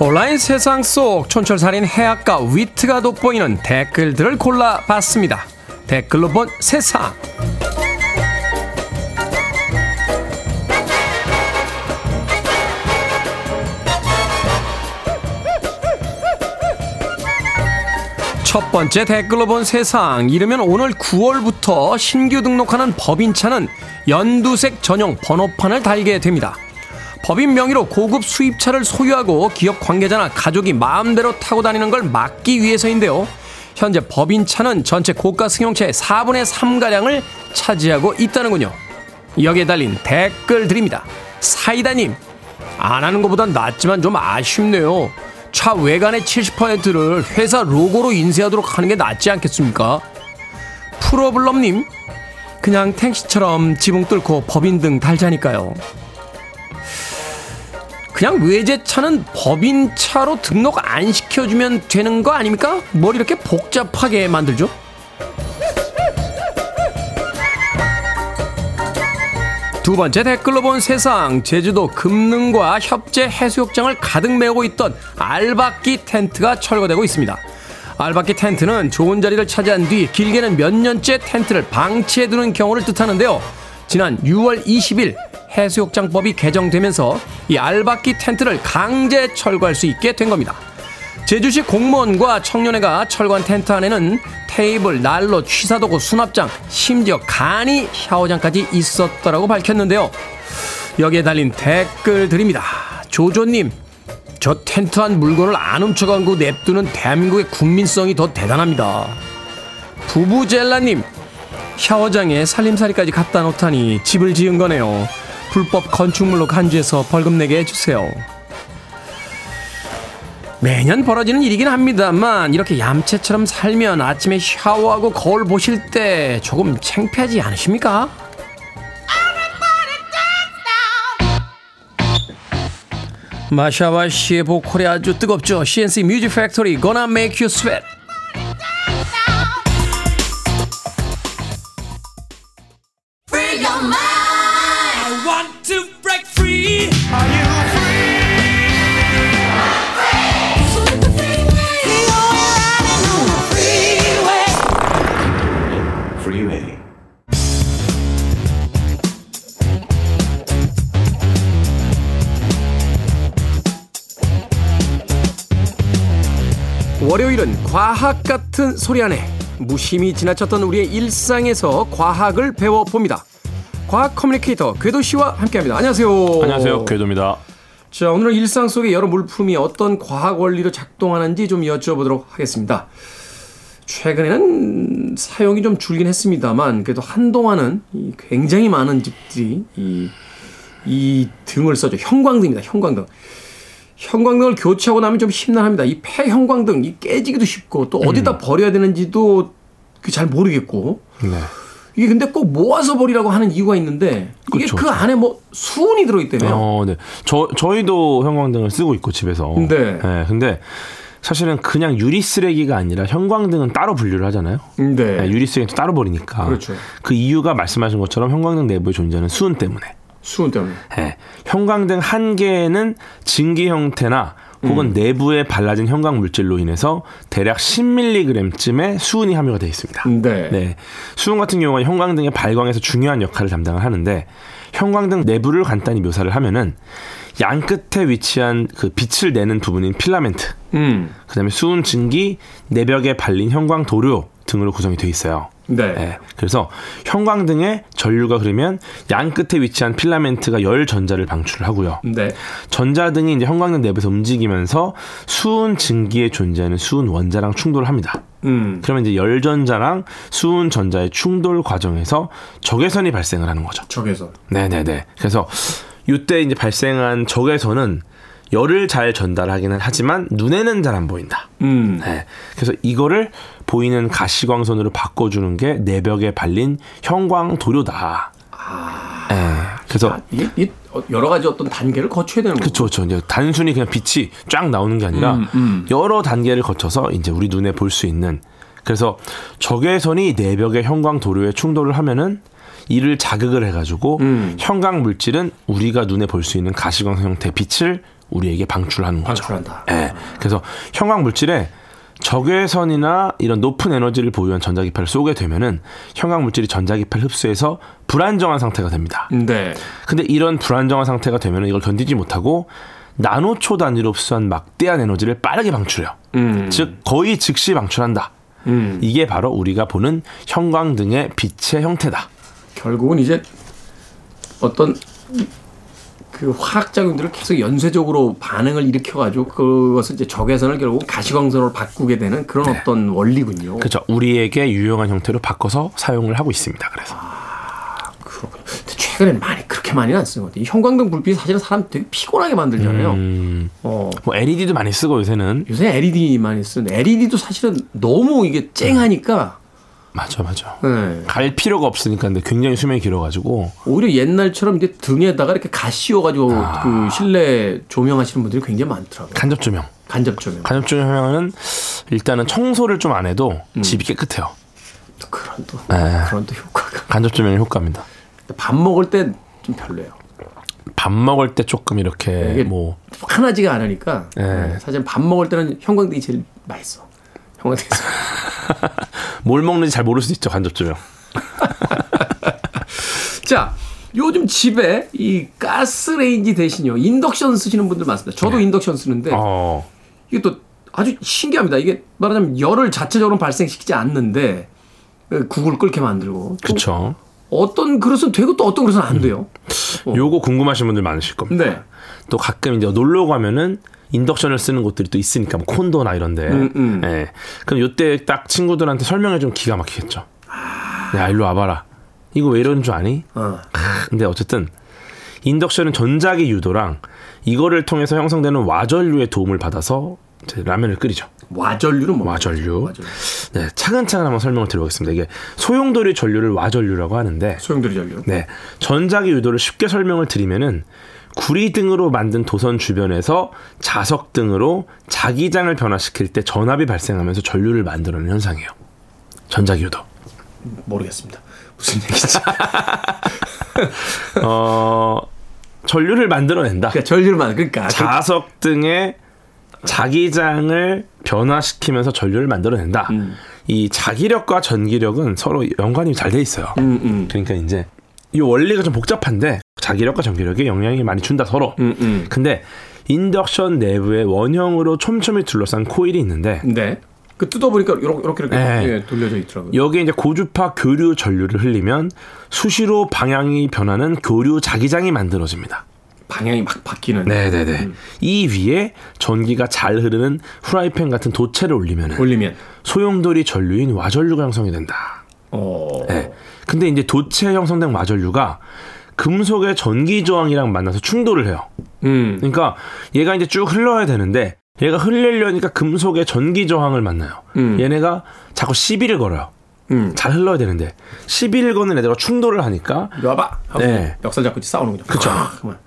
온라인 세상 속 촌철살인 해악과 위트가 돋보이는 댓글들을 골라봤습니다. 댓글로 본 세상. 첫 번째 댓글로 본 세상. 이르면 오늘 9월부터 신규 등록하는 법인차는 연두색 전용 번호판을 달게 됩니다. 법인 명의로 고급 수입차를 소유하고 기업 관계자나 가족이 마음대로 타고 다니는 걸 막기 위해서인데요. 현재 법인차는 전체 고가 승용차의 4분의 3가량을 차지하고 있다는군요. 여기에 달린 댓글 드립니다. 사이다님, 안 하는 것보단 낫지만 좀 아쉽네요. 차 외관의 70%를 회사 로고로 인쇄하도록 하는 게 낫지 않겠습니까? 프로블럼님, 그냥 택시처럼 지붕 뚫고 법인 등 달자니까요. 그냥 외제차는 법인차로 등록 안 시켜주면 되는 거 아닙니까? 뭘 이렇게 복잡하게 만들죠? 두 번째 댓글로 본 세상 제주도 금능과 협재 해수욕장을 가득 메우고 있던 알박기 텐트가 철거되고 있습니다. 알박기 텐트는 좋은 자리를 차지한 뒤 길게는 몇 년째 텐트를 방치해 두는 경우를 뜻하는데요. 지난 6월 20일 해수욕장법이 개정되면서 이 알박기 텐트를 강제 철거할 수 있게 된 겁니다. 제주시 공무원과 청년회가 철거한 텐트 안에는 테이블, 난로, 취사도구, 수납장, 심지어 간이 샤워장까지 있었다라고 밝혔는데요. 여기에 달린 댓글 드립니다. 조조님, 저 텐트 안 물건을 안 훔쳐가고 냅두는 대한민국의 국민성이 더 대단합니다. 부부젤라님, 샤워장에 살림살이까지 갖다 놓다니 집을 지은 거네요. 불법 건축물로 간주해서 벌금 내게 해주세요. 매년 벌어지는 일이긴 합니다만 이렇게 얌체처럼 살면 아침에 샤워하고 거울 보실 때 조금 창피하지 않으십니까? 마샤와 씨의 보컬이 아주 뜨겁죠. CNC 뮤직 팩토리 Gonna Make You Sweat. 월요일은 과학 같은 소리 안에 무심히 지나쳤던 우리의 일상에서 과학을 배워봅니다. 과학 커뮤니케이터 궤도 씨와 함께합니다. 안녕하세요. 안녕하세요. 궤도입니다. 자, 오늘은 일상 속의 여러 물품이 어떤 과학 원리로 작동하는지 좀 여쭤보도록 하겠습니다. 최근에는 사용이 좀 줄긴 했습니다만 그래도 한동안은 이 굉장히 많은 집들이 이, 이 등을 써죠. 형광등입니다. 형광등. 형광등을 교체하고 나면 좀 심란합니다. 이 폐형광등 이 깨지기도 쉽고 또 어디다 버려야 되는지도 그잘 모르겠고 네. 이게 근데 꼭 모아서 버리라고 하는 이유가 있는데 이게 그쵸, 그 그쵸. 안에 뭐 수은이 들어있다며요. 어, 네. 저 저희도 형광등을 쓰고 있고 집에서. 네. 근데 사실은 그냥 유리 쓰레기가 아니라 형광등은 따로 분류를 하잖아요. 네. 네, 유리 쓰레기도 따로 버리니까. 그렇죠. 그 이유가 말씀하신 것처럼 형광등 내부에 존재하는 수은 때문에. 수은 때문에. 예. 형광등 한 개에는 증기 형태나 혹은 음. 내부에 발라진 형광 물질로 인해서 대략 10mg쯤의 수은이 함유가 되어 있습니다. 네. 네. 수은 같은 경우가 형광등의 발광에서 중요한 역할을 담당을 하는데 형광등 내부를 간단히 묘사를 하면은 양 끝에 위치한 그 빛을 내는 부분인 필라멘트, 음. 그다음에 수은 증기, 내벽에 발린 형광 도료 등으로 구성이 되어 있어요. 네. 네. 그래서 형광등에 전류가 흐르면 양 끝에 위치한 필라멘트가 열 전자를 방출을 하고요. 네. 전자등이 이제 형광등 내부에서 움직이면서 수은 증기에 존재하는 수은 원자랑 충돌을 합니다. 음. 그러면 이제 열 전자랑 수은 전자의 충돌 과정에서 적외선이 발생을 하는 거죠. 적외선. 네 네 네. 그래서 이때 이제 발생한 적외선은 열을 잘 전달하기는 하지만 눈에는 잘 안 보인다. 음. 네. 그래서 이거를 보이는 가시광선으로 바꿔주는 게 내벽에 발린 형광 도료다. 네. 그래서 아, 이게, 이게 여러 가지 어떤 단계를 거쳐야 되는 거죠. 그렇죠. 그렇죠. 이제 단순히 그냥 빛이 쫙 나오는 게 아니라 음, 음. 여러 단계를 거쳐서 이제 우리 눈에 볼 수 있는 그래서 적외선이 내벽의 형광 도료에 충돌을 하면은 이를 자극을 해가지고 음. 형광 물질은 우리가 눈에 볼 수 있는 가시광선 형태 빛을 우리에게 방출하는 거죠. 방출한다. 예. 그래서 형광 물질에 적외선이나 이런 높은 에너지를 보유한 전자기파를 쏘게 되면은 형광 물질이 전자기파를 흡수해서 불안정한 상태가 됩니다. 네. 근데 이런 불안정한 상태가 되면 이걸 견디지 못하고 나노초 단위로 흡수한 막대한 에너지를 빠르게 방출해요. 음. 즉 거의 즉시 방출한다. 음. 이게 바로 우리가 보는 형광등의 빛의 형태다. 결국은 이제 어떤 그 화학 작용들을 계속 연쇄적으로 반응을 일으켜가지고 그것을 이제 적외선을 결국 가시광선으로 바꾸게 되는 그런 어떤 원리군요. 그렇죠. 우리에게 유용한 형태로 바꿔서 사용을 하고 있습니다. 그래서 그렇군요. 근데 최근엔 많이 그렇게 많이는 안 쓰는 것 같아요. 이 형광등 불빛이 사실은 사람 되게 피곤하게 만들잖아요. 음, 어. 뭐 LED도 많이 쓰고 요새는 요새 LED 많이 쓰는데 LED도 사실은 너무 이게 쨍하니까 맞아 맞아. 네. 갈 필요가 없으니까 근데 굉장히 수명이 길어가지고 오히려 옛날처럼 이제 등에다가 이렇게 가시 씌워가지고 아. 그 실내 조명하시는 분들이 굉장히 많더라고요. 간접 조명. 간접 조명. 간접 조명은 일단은 청소를 좀 안 해도 집이 깨끗해요. 또 그런 또 네. 그런 또 효과가. 간접 조명의 효과입니다. 밥 먹을 때 좀 별로예요. 밥 먹을 때 조금 이렇게 이게 뭐 환하지가 않으니까 네. 네, 사실 밥 먹을 때는 형광등이 제일 맛있어. 형광등에서. 뭘 먹는지 잘 모를 수도 있죠 간접 조명. 자, 요즘 집에 이 가스레인지 대신요 인덕션 쓰시는 분들 많습니다. 저도 인덕션 쓰는데 어. 이게 또 아주 신기합니다. 이게 말하자면 열을 자체적으로 발생시키지 않는데 그 국을 끓게 만들고 또 그쵸. 어떤 그릇은 되고 또 어떤 그릇은 안 돼요. 어. 요거 궁금하신 분들 많으실 겁니다. 네. 또 가끔 이제 놀러 가면은 인덕션을 쓰는 곳들이 또 있으니까 뭐 콘도나 이런데. 음, 음. 예. 그럼 요때 딱 친구들한테 설명해 주면 기가 막히겠죠. 야 일로 와봐라. 이거 왜 이러는 줄 아니? 어. 근데 어쨌든 인덕션은 전자기 유도랑 이거를 통해서 형성되는 와전류의 도움을 받아서 이제 라면을 끓이죠. 와전류는 뭐? 와전류. 와전류. 네, 차근차근 한번 설명을 드려보겠습니다. 이게 소용돌이 전류를 와전류라고 하는데 소용돌이 전류. 네. 전자기 유도를 쉽게 설명을 드리면은 구리 등으로 만든 도선 주변에서 자석 등으로 자기장을 변화시킬 때 전압이 발생하면서 전류를 만들어내는 현상이에요. 전자기 유도. 모르겠습니다. 무슨 얘기지? 어, 전류를 만들어낸다. 그러니까 전류만 그러니까 자석 등의 자기장을 변화시키면서 전류를 만들어낸다. 음. 이 자기력과 전기력은 서로 연관이 잘 돼 있어요. 음, 음. 그러니까 이제 이 원리가 좀 복잡한데 자기력과 전기력에 영향이 많이 준다 서로. 음, 음. 근데 인덕션 내부에 원형으로 촘촘히 둘러싼 코일이 있는데 네. 그 뜯어보니까 이렇게 이렇게, 이렇게 네. 예, 돌려져 있더라고요. 여기에 이제 고주파 교류 전류를 흘리면 수시로 방향이 변하는 교류 자기장이 만들어집니다. 방향이 막 바뀌는. 네네네. 이 위에 전기가 잘 흐르는 후라이팬 같은 도체를 올리면 올리면. 소용돌이 전류인 와전류가 형성이 된다. 어. 네. 근데 이제 도체 형성된 와전류가 금속의 전기 저항이랑 만나서 충돌을 해요. 음. 그러니까 얘가 이제 쭉 흘러야 되는데 얘가 흘리려니까 금속의 전기 저항을 만나요. 음. 얘네가 자꾸 시비를 걸어요. 음. 잘 흘러야 되는데 시비를 거는 애들과 충돌을 하니까 와봐. 네. 역살 잡고 싸우는군요. 그렇죠.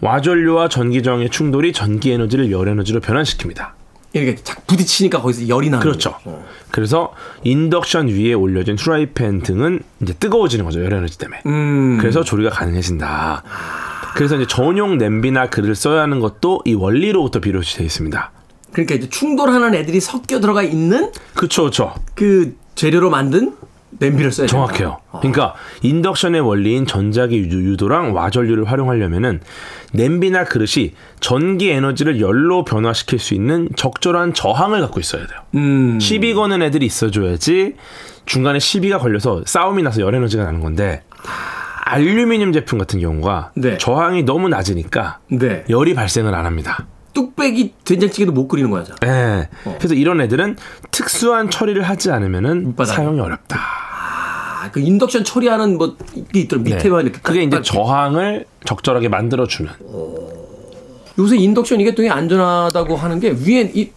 와전류와 전기 저항의 충돌이 전기 에너지를 열 에너지로 변환시킵니다. 이렇게 부딪히니까 거기서 열이 나는 그렇죠. 거죠. 어. 그래서 인덕션 위에 올려진 후라이팬 등은 이제 뜨거워지는 거죠. 열 에너지 때문에. 음. 그래서 조리가 가능해진다. 그래서 이제 전용 냄비나 그릇을 써야 하는 것도 이 원리로부터 비롯이 되어 있습니다. 그러니까 이제 충돌하는 애들이 섞여 들어가 있는 그쵸, 그쵸. 그 재료로 만든 냄비를 써야. 정확해요. 그러니까 인덕션의 원리인 전자기 유도- 유도랑 와전류를 활용하려면은 냄비나 그릇이 전기 에너지를 열로 변화시킬 수 있는 적절한 저항을 갖고 있어야 돼요. 음. 시비 거는 애들이 있어줘야지 중간에 시비가 걸려서 싸움이 나서 열 에너지가 나는 건데 알루미늄 제품 같은 경우가 네. 저항이 너무 낮으니까 네. 열이 발생을 안 합니다. 뚝배기 된장찌개도 못 끓이는 거야. 자. 예. 그래서 이런 애들은 특수한 처리를 하지 않으면은 밑바닥에. 사용이 어렵다. 아, 그 인덕션 처리하는 뭐 이게 있더라. 네. 밑에만 이렇게. 그게 이제 딱- 저항을 적절하게 만들어 주는. 요새 인덕션 이게 되게 안전하다고 하는 게 위에 이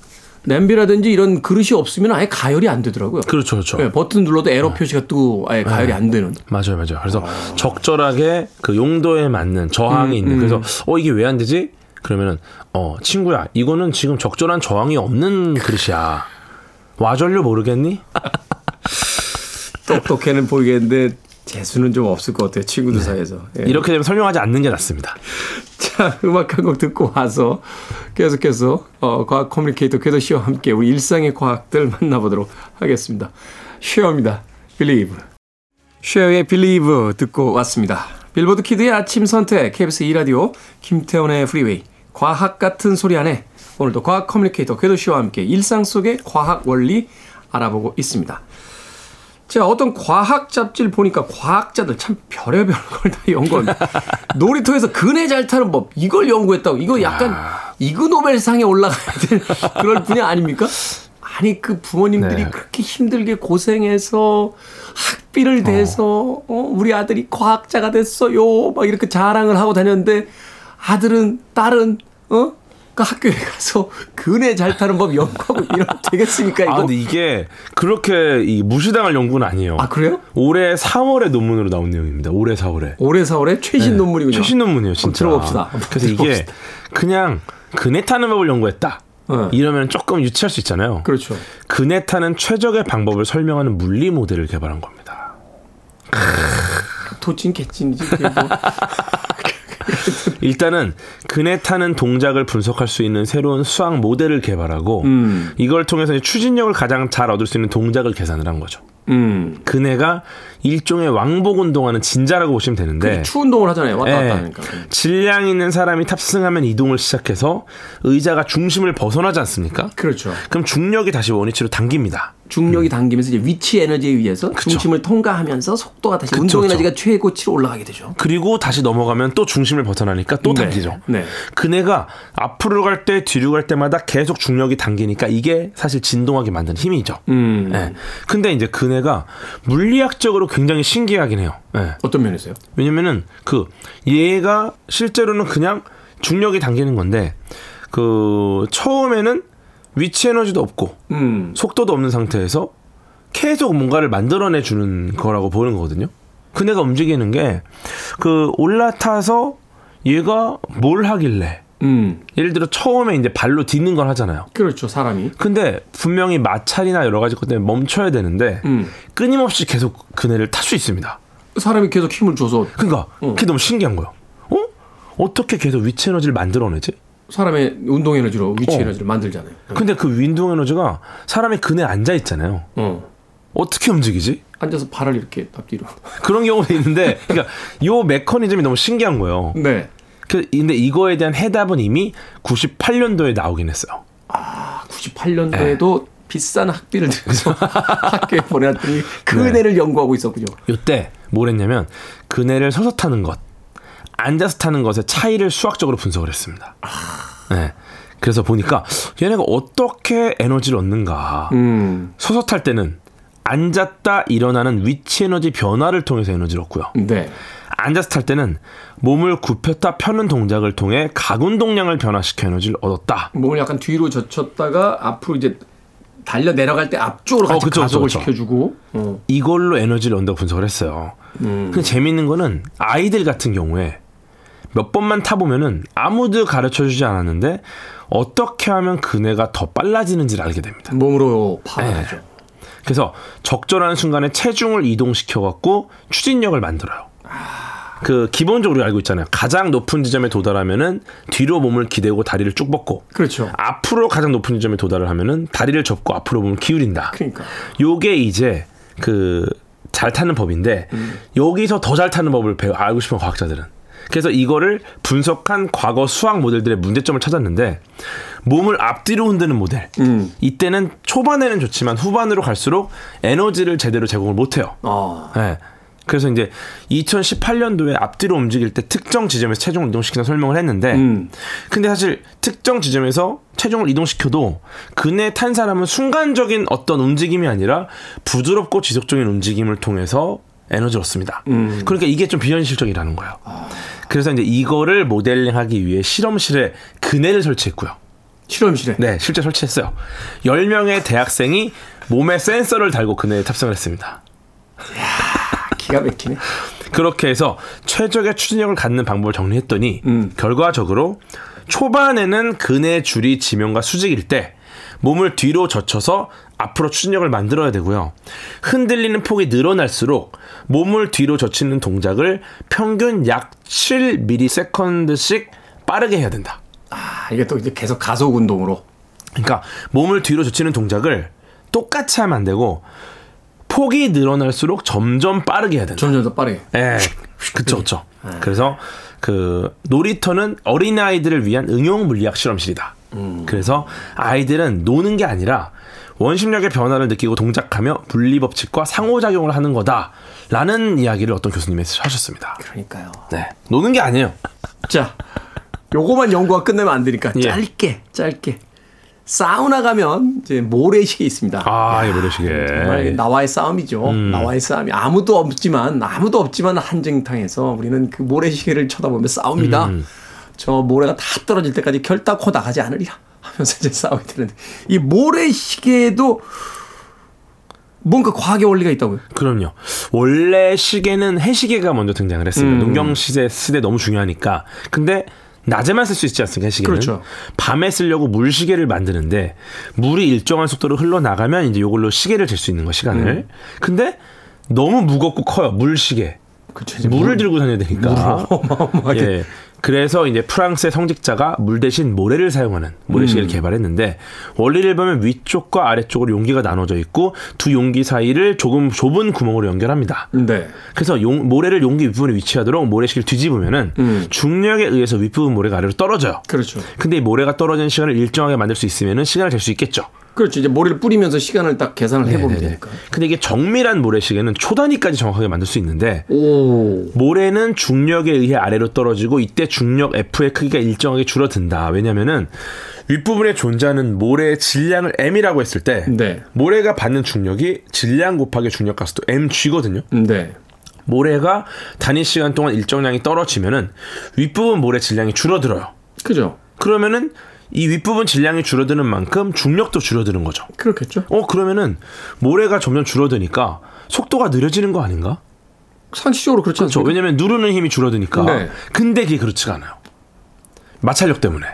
냄비라든지 이런 그릇이 없으면 아예 가열이 안 되더라고요. 그렇죠, 그렇죠. 네, 버튼 눌러도 에러 표시가 뜨고 아예 가열이 안 되는. 맞아요, 맞아요. 그래서 적절하게 그 용도에 맞는 저항이 있는. 음. 그래서 어 이게 왜 안 되지? 그러면은 어 친구야, 이거는 지금 적절한 저항이 없는 그릇이야. 와전류 모르겠니? 똑똑해는 보이겠는데 재수는 좀 없을 것 같아요. 친구들 사이에서. 예. 이렇게 되면 설명하지 않는 게 낫습니다. 자, 음악 한 곡 듣고 와서 계속해서 어, 과학 커뮤니케이터 궤도 씨와 함께 우리 일상의 과학들 만나보도록 하겠습니다. 쉐어입니다. Believe. 쉐어의 Believe 듣고 왔습니다. 빌보드 키드의 아침 선택 KBS 2라디오 김태훈의 프리웨이 과학 같은 소리 하네 오늘도 과학 커뮤니케이터 궤도 씨와 함께 일상 속의 과학 원리 알아보고 있습니다. 제가 어떤 과학 잡지를 보니까 과학자들 참 별의별 걸 다 연구한 놀이터에서 그네 잘 타는 법 이걸 연구했다고 이거 약간 이그노벨상에 올라가야 될 그럴 분야 아닙니까? 아니 그 부모님들이 네. 그렇게 힘들게 고생해서 학비를 대서 어, 우리 아들이 과학자가 됐어요 막 이렇게 자랑을 하고 다녔는데 아들은 딸은 어? 그 학교에 가서 그네 잘 타는 법 연구하고 이러면 되겠습니까 이거? 아, 근데 이게 그렇게 이 무시당할 연구는 아니에요. 아, 그래요? 올해 4월에 논문으로 나온 내용입니다. 올해 4월에. 올해 4월에 최신 논문이군요. 최신 논문이에요, 진짜. 들어봅시다. 그래서 이게 들어봅시다. 그냥 그네 타는 법을 연구했다. 어. 이러면 조금 유치할 수 있잖아요. 그렇죠. 그네 타는 최적의 방법을 설명하는 물리 모델을 개발한 겁니다. 도찐 개찐이지. 그게 뭐. 일단은 그네 타는 동작을 분석할 수 있는 새로운 수학 모델을 개발하고 음. 이걸 통해서 추진력을 가장 잘 얻을 수 있는 동작을 계산을 한 거죠. 음. 그네가 일종의 왕복 운동하는 진자라고 보시면 되는데 추 운동을 하잖아요. 왔다 갔다 예, 하니까. 질량 있는 사람이 탑승하면 이동을 시작해서 의자가 중심을 벗어나지 않습니까? 그렇죠. 그럼 중력이 다시 원위치로 당깁니다. 중력이 당기면서 이제 위치 에너지에 의해서 음. 그쵸. 중심을 통과하면서 속도가 다시 그쵸, 운동 그쵸. 에너지가 최고치로 올라가게 되죠. 그리고 다시 넘어가면 또 중심을 벗어나니까 또 네, 당기죠. 네. 그네가 앞으로 갈 때 뒤로 갈 때마다 계속 중력이 당기니까 이게 사실 진동하게 만드는 힘이죠. 음. 예. 근데 이제 그네가 물리학적으로 굉장히 신기하긴 해요. 예. 어떤 면에서요? 왜냐면은 그 얘가 실제로는 그냥 중력이 당기는 건데 그 처음에는 위치 에너지도 없고 음. 속도도 없는 상태에서 계속 뭔가를 만들어내 주는 거라고 보는 거거든요. 그네가 움직이는 게 그 올라타서 얘가 뭘 하길래 음. 예를 들어 처음에 이제 발로 딛는 걸 하잖아요. 그렇죠. 사람이. 근데 분명히 마찰이나 여러 가지 것 때문에 멈춰야 되는데 음. 끊임없이 계속 그네를 탈 수 있습니다. 사람이 계속 힘을 줘서 그러니까 어. 그게 너무 신기한 거예요. 어? 어떻게 계속 위치 에너지를 만들어내지? 사람의 운동 에너지로 위치 어. 에너지를 만들잖아요. 근데 그 윈동 에너지가 사람이 그네 앉아 있잖아요. 어. 어떻게 움직이지? 앉아서 발을 이렇게 앞뒤로. 그런 경우도 있는데, 그러니까 요 메커니즘이 너무 신기한 거예요. 네. 그- 근데 이거에 대한 해답은 이미 98년도에 나오긴 했어요. 아, 98년도에도 비싼 학비를 들여서 학교에 보내놨더니 그 네. 연구하고 있었군요. 요때 뭘 했냐면 그네를 서서 타는 것, 앉아서 타는 것의 차이를 수학적으로 분석을 했습니다. 네. 그래서 보니까 얘네가 어떻게 에너지를 얻는가. 음. 서서 탈 때는 앉았다 일어나는 위치 에너지 변화를 통해서 에너지를 얻고요. 네. 앉아서 탈 때는 몸을 굽혔다 펴는 동작을 통해 가운동량을 변화시켜 에너지를 얻었다. 몸을 약간 뒤로 젖혔다가 앞으로 이제 달려 내려갈 때 앞쪽으로 같이 어, 그쵸, 가속을 그쵸, 그쵸. 시켜주고. 어. 이걸로 에너지를 얻는다고 분석을 했어요. 음. 근데 재밌는 거는 아이들 같은 경우에 몇 번만 타보면은 아무도 가르쳐 주지 않았는데 어떻게 하면 그네가 더 빨라지는지를 알게 됩니다. 몸으로 파악하죠. 네. 그래서 적절한 순간에 체중을 이동시켜 갖고 추진력을 만들어요. 그 기본적으로 알고 있잖아요. 가장 높은 지점에 도달하면은 뒤로 몸을 기대고 다리를 쭉 뻗고 그렇죠. 앞으로 가장 높은 지점에 도달을 하면은 다리를 접고 앞으로 몸을 기울인다. 그러니까. 요게 이제 그 잘 타는 법인데 여기서 더 잘 타는 법을 배워 알고 싶은 과학자들은 그래서 이거를 분석한 과거 수학 모델들의 문제점을 찾았는데 몸을 앞뒤로 흔드는 모델 음. 이때는 초반에는 좋지만 후반으로 갈수록 에너지를 제대로 제공을 못 해요. 아. 예. 그래서 이제 2018년도에 앞뒤로 움직일 때 특정 지점에서 체중을 이동시키는 설명을 했는데 음. 근데 사실 특정 지점에서 체중을 이동시켜도 그네 탄 사람은 순간적인 어떤 움직임이 아니라 부드럽고 지속적인 움직임을 통해서 에너지를 얻습니다. 음. 그러니까 이게 좀 비현실적이라는 거예요. 그래서 이제 이거를 모델링하기 위해 실험실에 그네를 설치했고요. 실험실에. 네, 실제 설치했어요. 10명의 대학생이 몸에 센서를 달고 그네에 탑승을 했습니다. 기가 막히네. 그렇게 해서 최적의 추진력을 갖는 방법을 정리했더니 음. 결과적으로 초반에는 그네 줄이 지면과 수직일 때 몸을 뒤로 젖혀서 앞으로 추진력을 만들어야 되고요. 흔들리는 폭이 늘어날수록 몸을 뒤로 젖히는 동작을 평균 약 7ms씩 빠르게 해야 된다. 아, 이게 또 이제 계속 가속 운동으로. 그러니까 몸을 뒤로 젖히는 동작을 똑같이 하면 안 되고 폭이 늘어날수록 점점 빠르게 해야 된다. 점점 더 빠르게. 예, 그쵸, 그쵸. 그래서 그 놀이터는 어린아이들을 위한 응용 물리학 실험실이다. 그래서 아이들은 노는 게 아니라 원심력의 변화를 느끼고 동작하며 물리 법칙과 상호작용을 하는 거다라는 이야기를 어떤 교수님이 하셨습니다. 그러니까요. 네, 노는 게 아니에요. 자, 요거만 연구가 끝내면 안 되니까 예. 짧게, 짧게. 사우나 가면 이제 모래시계 있습니다. 아, 이 모래시계. 정말 나와의 싸움이죠. 음. 나와의 싸움이 아무도 없지만 아무도 없지만 한정탕에서 우리는 그 모래시계를 쳐다보며 싸웁니다. 음. 저 모래가 다 떨어질 때까지 결단코 나가지 않으리라 하면서 이제 싸우게 되는데 이 모래시계도 뭔가 과학의 원리가 있다고요. 그럼요. 원래 시계는 해시계가 먼저 등장을 했습니다. 음. 농경 시대 시대 너무 중요하니까. 근데 낮에만 쓸 수 있지 않습니까? 해시계는. 그렇죠. 밤에 쓰려고 물시계를 만드는데 물이 일정한 속도로 흘러나가면 이제 이걸로 시계를 잴 수 있는 거 시간을. 음. 근데 너무 무겁고 커요. 물시계. 그쵸, 물을 물- 들고 다녀야 되니까. 어마어마하게. 예. 그래서 이제 프랑스의 성직자가 물 대신 모래를 사용하는 모래시계를 음. 개발했는데 원리를 보면 위쪽과 아래쪽으로 용기가 나눠져 있고 두 용기 사이를 조금 좁은 구멍으로 연결합니다. 네. 그래서 용- 모래를 용기 윗부분에 위치하도록 모래시계를 뒤집으면은 음. 중력에 의해서 윗부분 모래가 아래로 떨어져요. 그렇죠. 근데 이 모래가 떨어지는 시간을 일정하게 만들 수 있으면은 시간을 잴 수 있겠죠. 그렇죠. 이제 모래를 뿌리면서 시간을 딱 계산을 해보면 네네네. 되니까. 근데 이게 정밀한 모래시계는 초 단위까지 정확하게 만들 수 있는데 오. 모래는 중력에 의해 아래로 떨어지고 이때 중력 F의 크기가 일정하게 줄어든다. 왜냐면은 윗부분에 존재하는 모래의 질량을 M이라고 했을 때 네. 모래가 받는 중력이 질량 곱하기 중력 가수도 mg거든요. 네. 모래가 단위 시간 동안 일정량이 떨어지면은 윗부분 모래 질량이 줄어들어요. 그죠. 그러면은 이 윗부분 질량이 줄어드는 만큼 중력도 줄어드는 거죠. 그렇겠죠. 어 그러면은 모래가 점점 줄어드니까 속도가 느려지는 거 아닌가? 상식적으로 그렇지 그렇죠. 않습니까? 왜냐면 누르는 힘이 줄어드니까. 네. 근데 그게 그렇지가 않아요. 마찰력 때문에.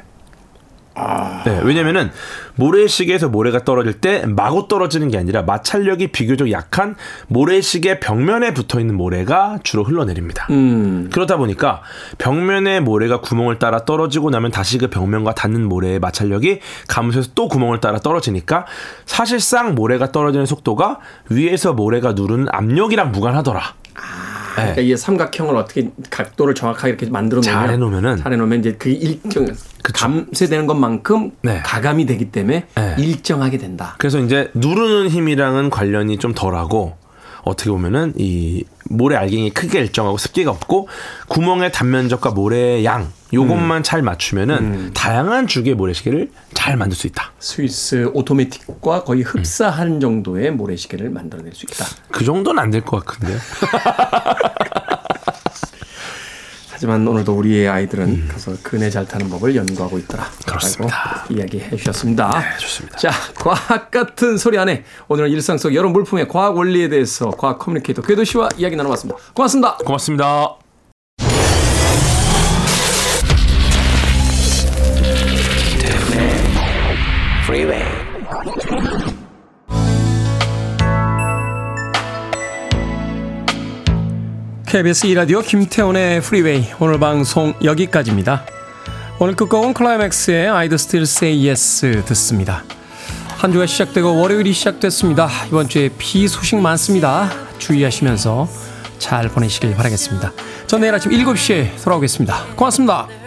네, 왜냐면은 모래시계에서 모래가 떨어질 때 마구 떨어지는 게 아니라 마찰력이 비교적 약한 모래시계 벽면에 붙어 있는 모래가 주로 흘러내립니다. 음. 그러다 보니까 벽면에 모래가 구멍을 따라 떨어지고 나면 다시 그 벽면과 닿는 모래의 마찰력이 감소해서 또 구멍을 따라 떨어지니까 사실상 모래가 떨어지는 속도가 위에서 모래가 누르는 압력이랑 무관하더라. 그러니까 이 삼각형을 어떻게 각도를 정확하게 이렇게 만들어 놓으면 잘 해놓으면은 잘 해놓으면 이제 그 일정 그쵸. 감쇄되는 것만큼 네. 가감이 되기 때문에 네. 일정하게 된다. 그래서 이제 누르는 힘이랑은 관련이 좀 덜하고 어떻게 보면은 이 모래 알갱이 크기가 일정하고 습기가 없고 구멍의 단면적과 모래의 양 요것만 잘 맞추면은 다양한 주기의 모래시계를 잘 만들 수 있다. 스위스 오토매틱과 거의 흡사한 정도의 모래시계를 만들어낼 수 있다. 그 정도는 안 될 것 같은데요. 하지만 오늘도 우리의 아이들은 가서 그네 잘 타는 법을 연구하고 있더라. 음. 그렇습니다. 이야기해 주셨습니다. 네, 좋습니다. 자, 과학 같은 소리 안에 오늘은 일상 속 여러 물품의 과학 원리에 대해서 과학 커뮤니케이터 궤도 씨와 이야기 나눠봤습니다. 고맙습니다. 고맙습니다. KBS 2라디오 김태훈의 프리웨이 오늘 방송 여기까지입니다. 오늘 끝곡은 Klymaxx의 I'd Still Say Yes 듣습니다. 한 주가 시작되고 월요일이 시작됐습니다. 이번 주에 비 소식 많습니다. 주의하시면서 잘 보내시길 바라겠습니다. 전 내일 아침 7시에 돌아오겠습니다. 고맙습니다.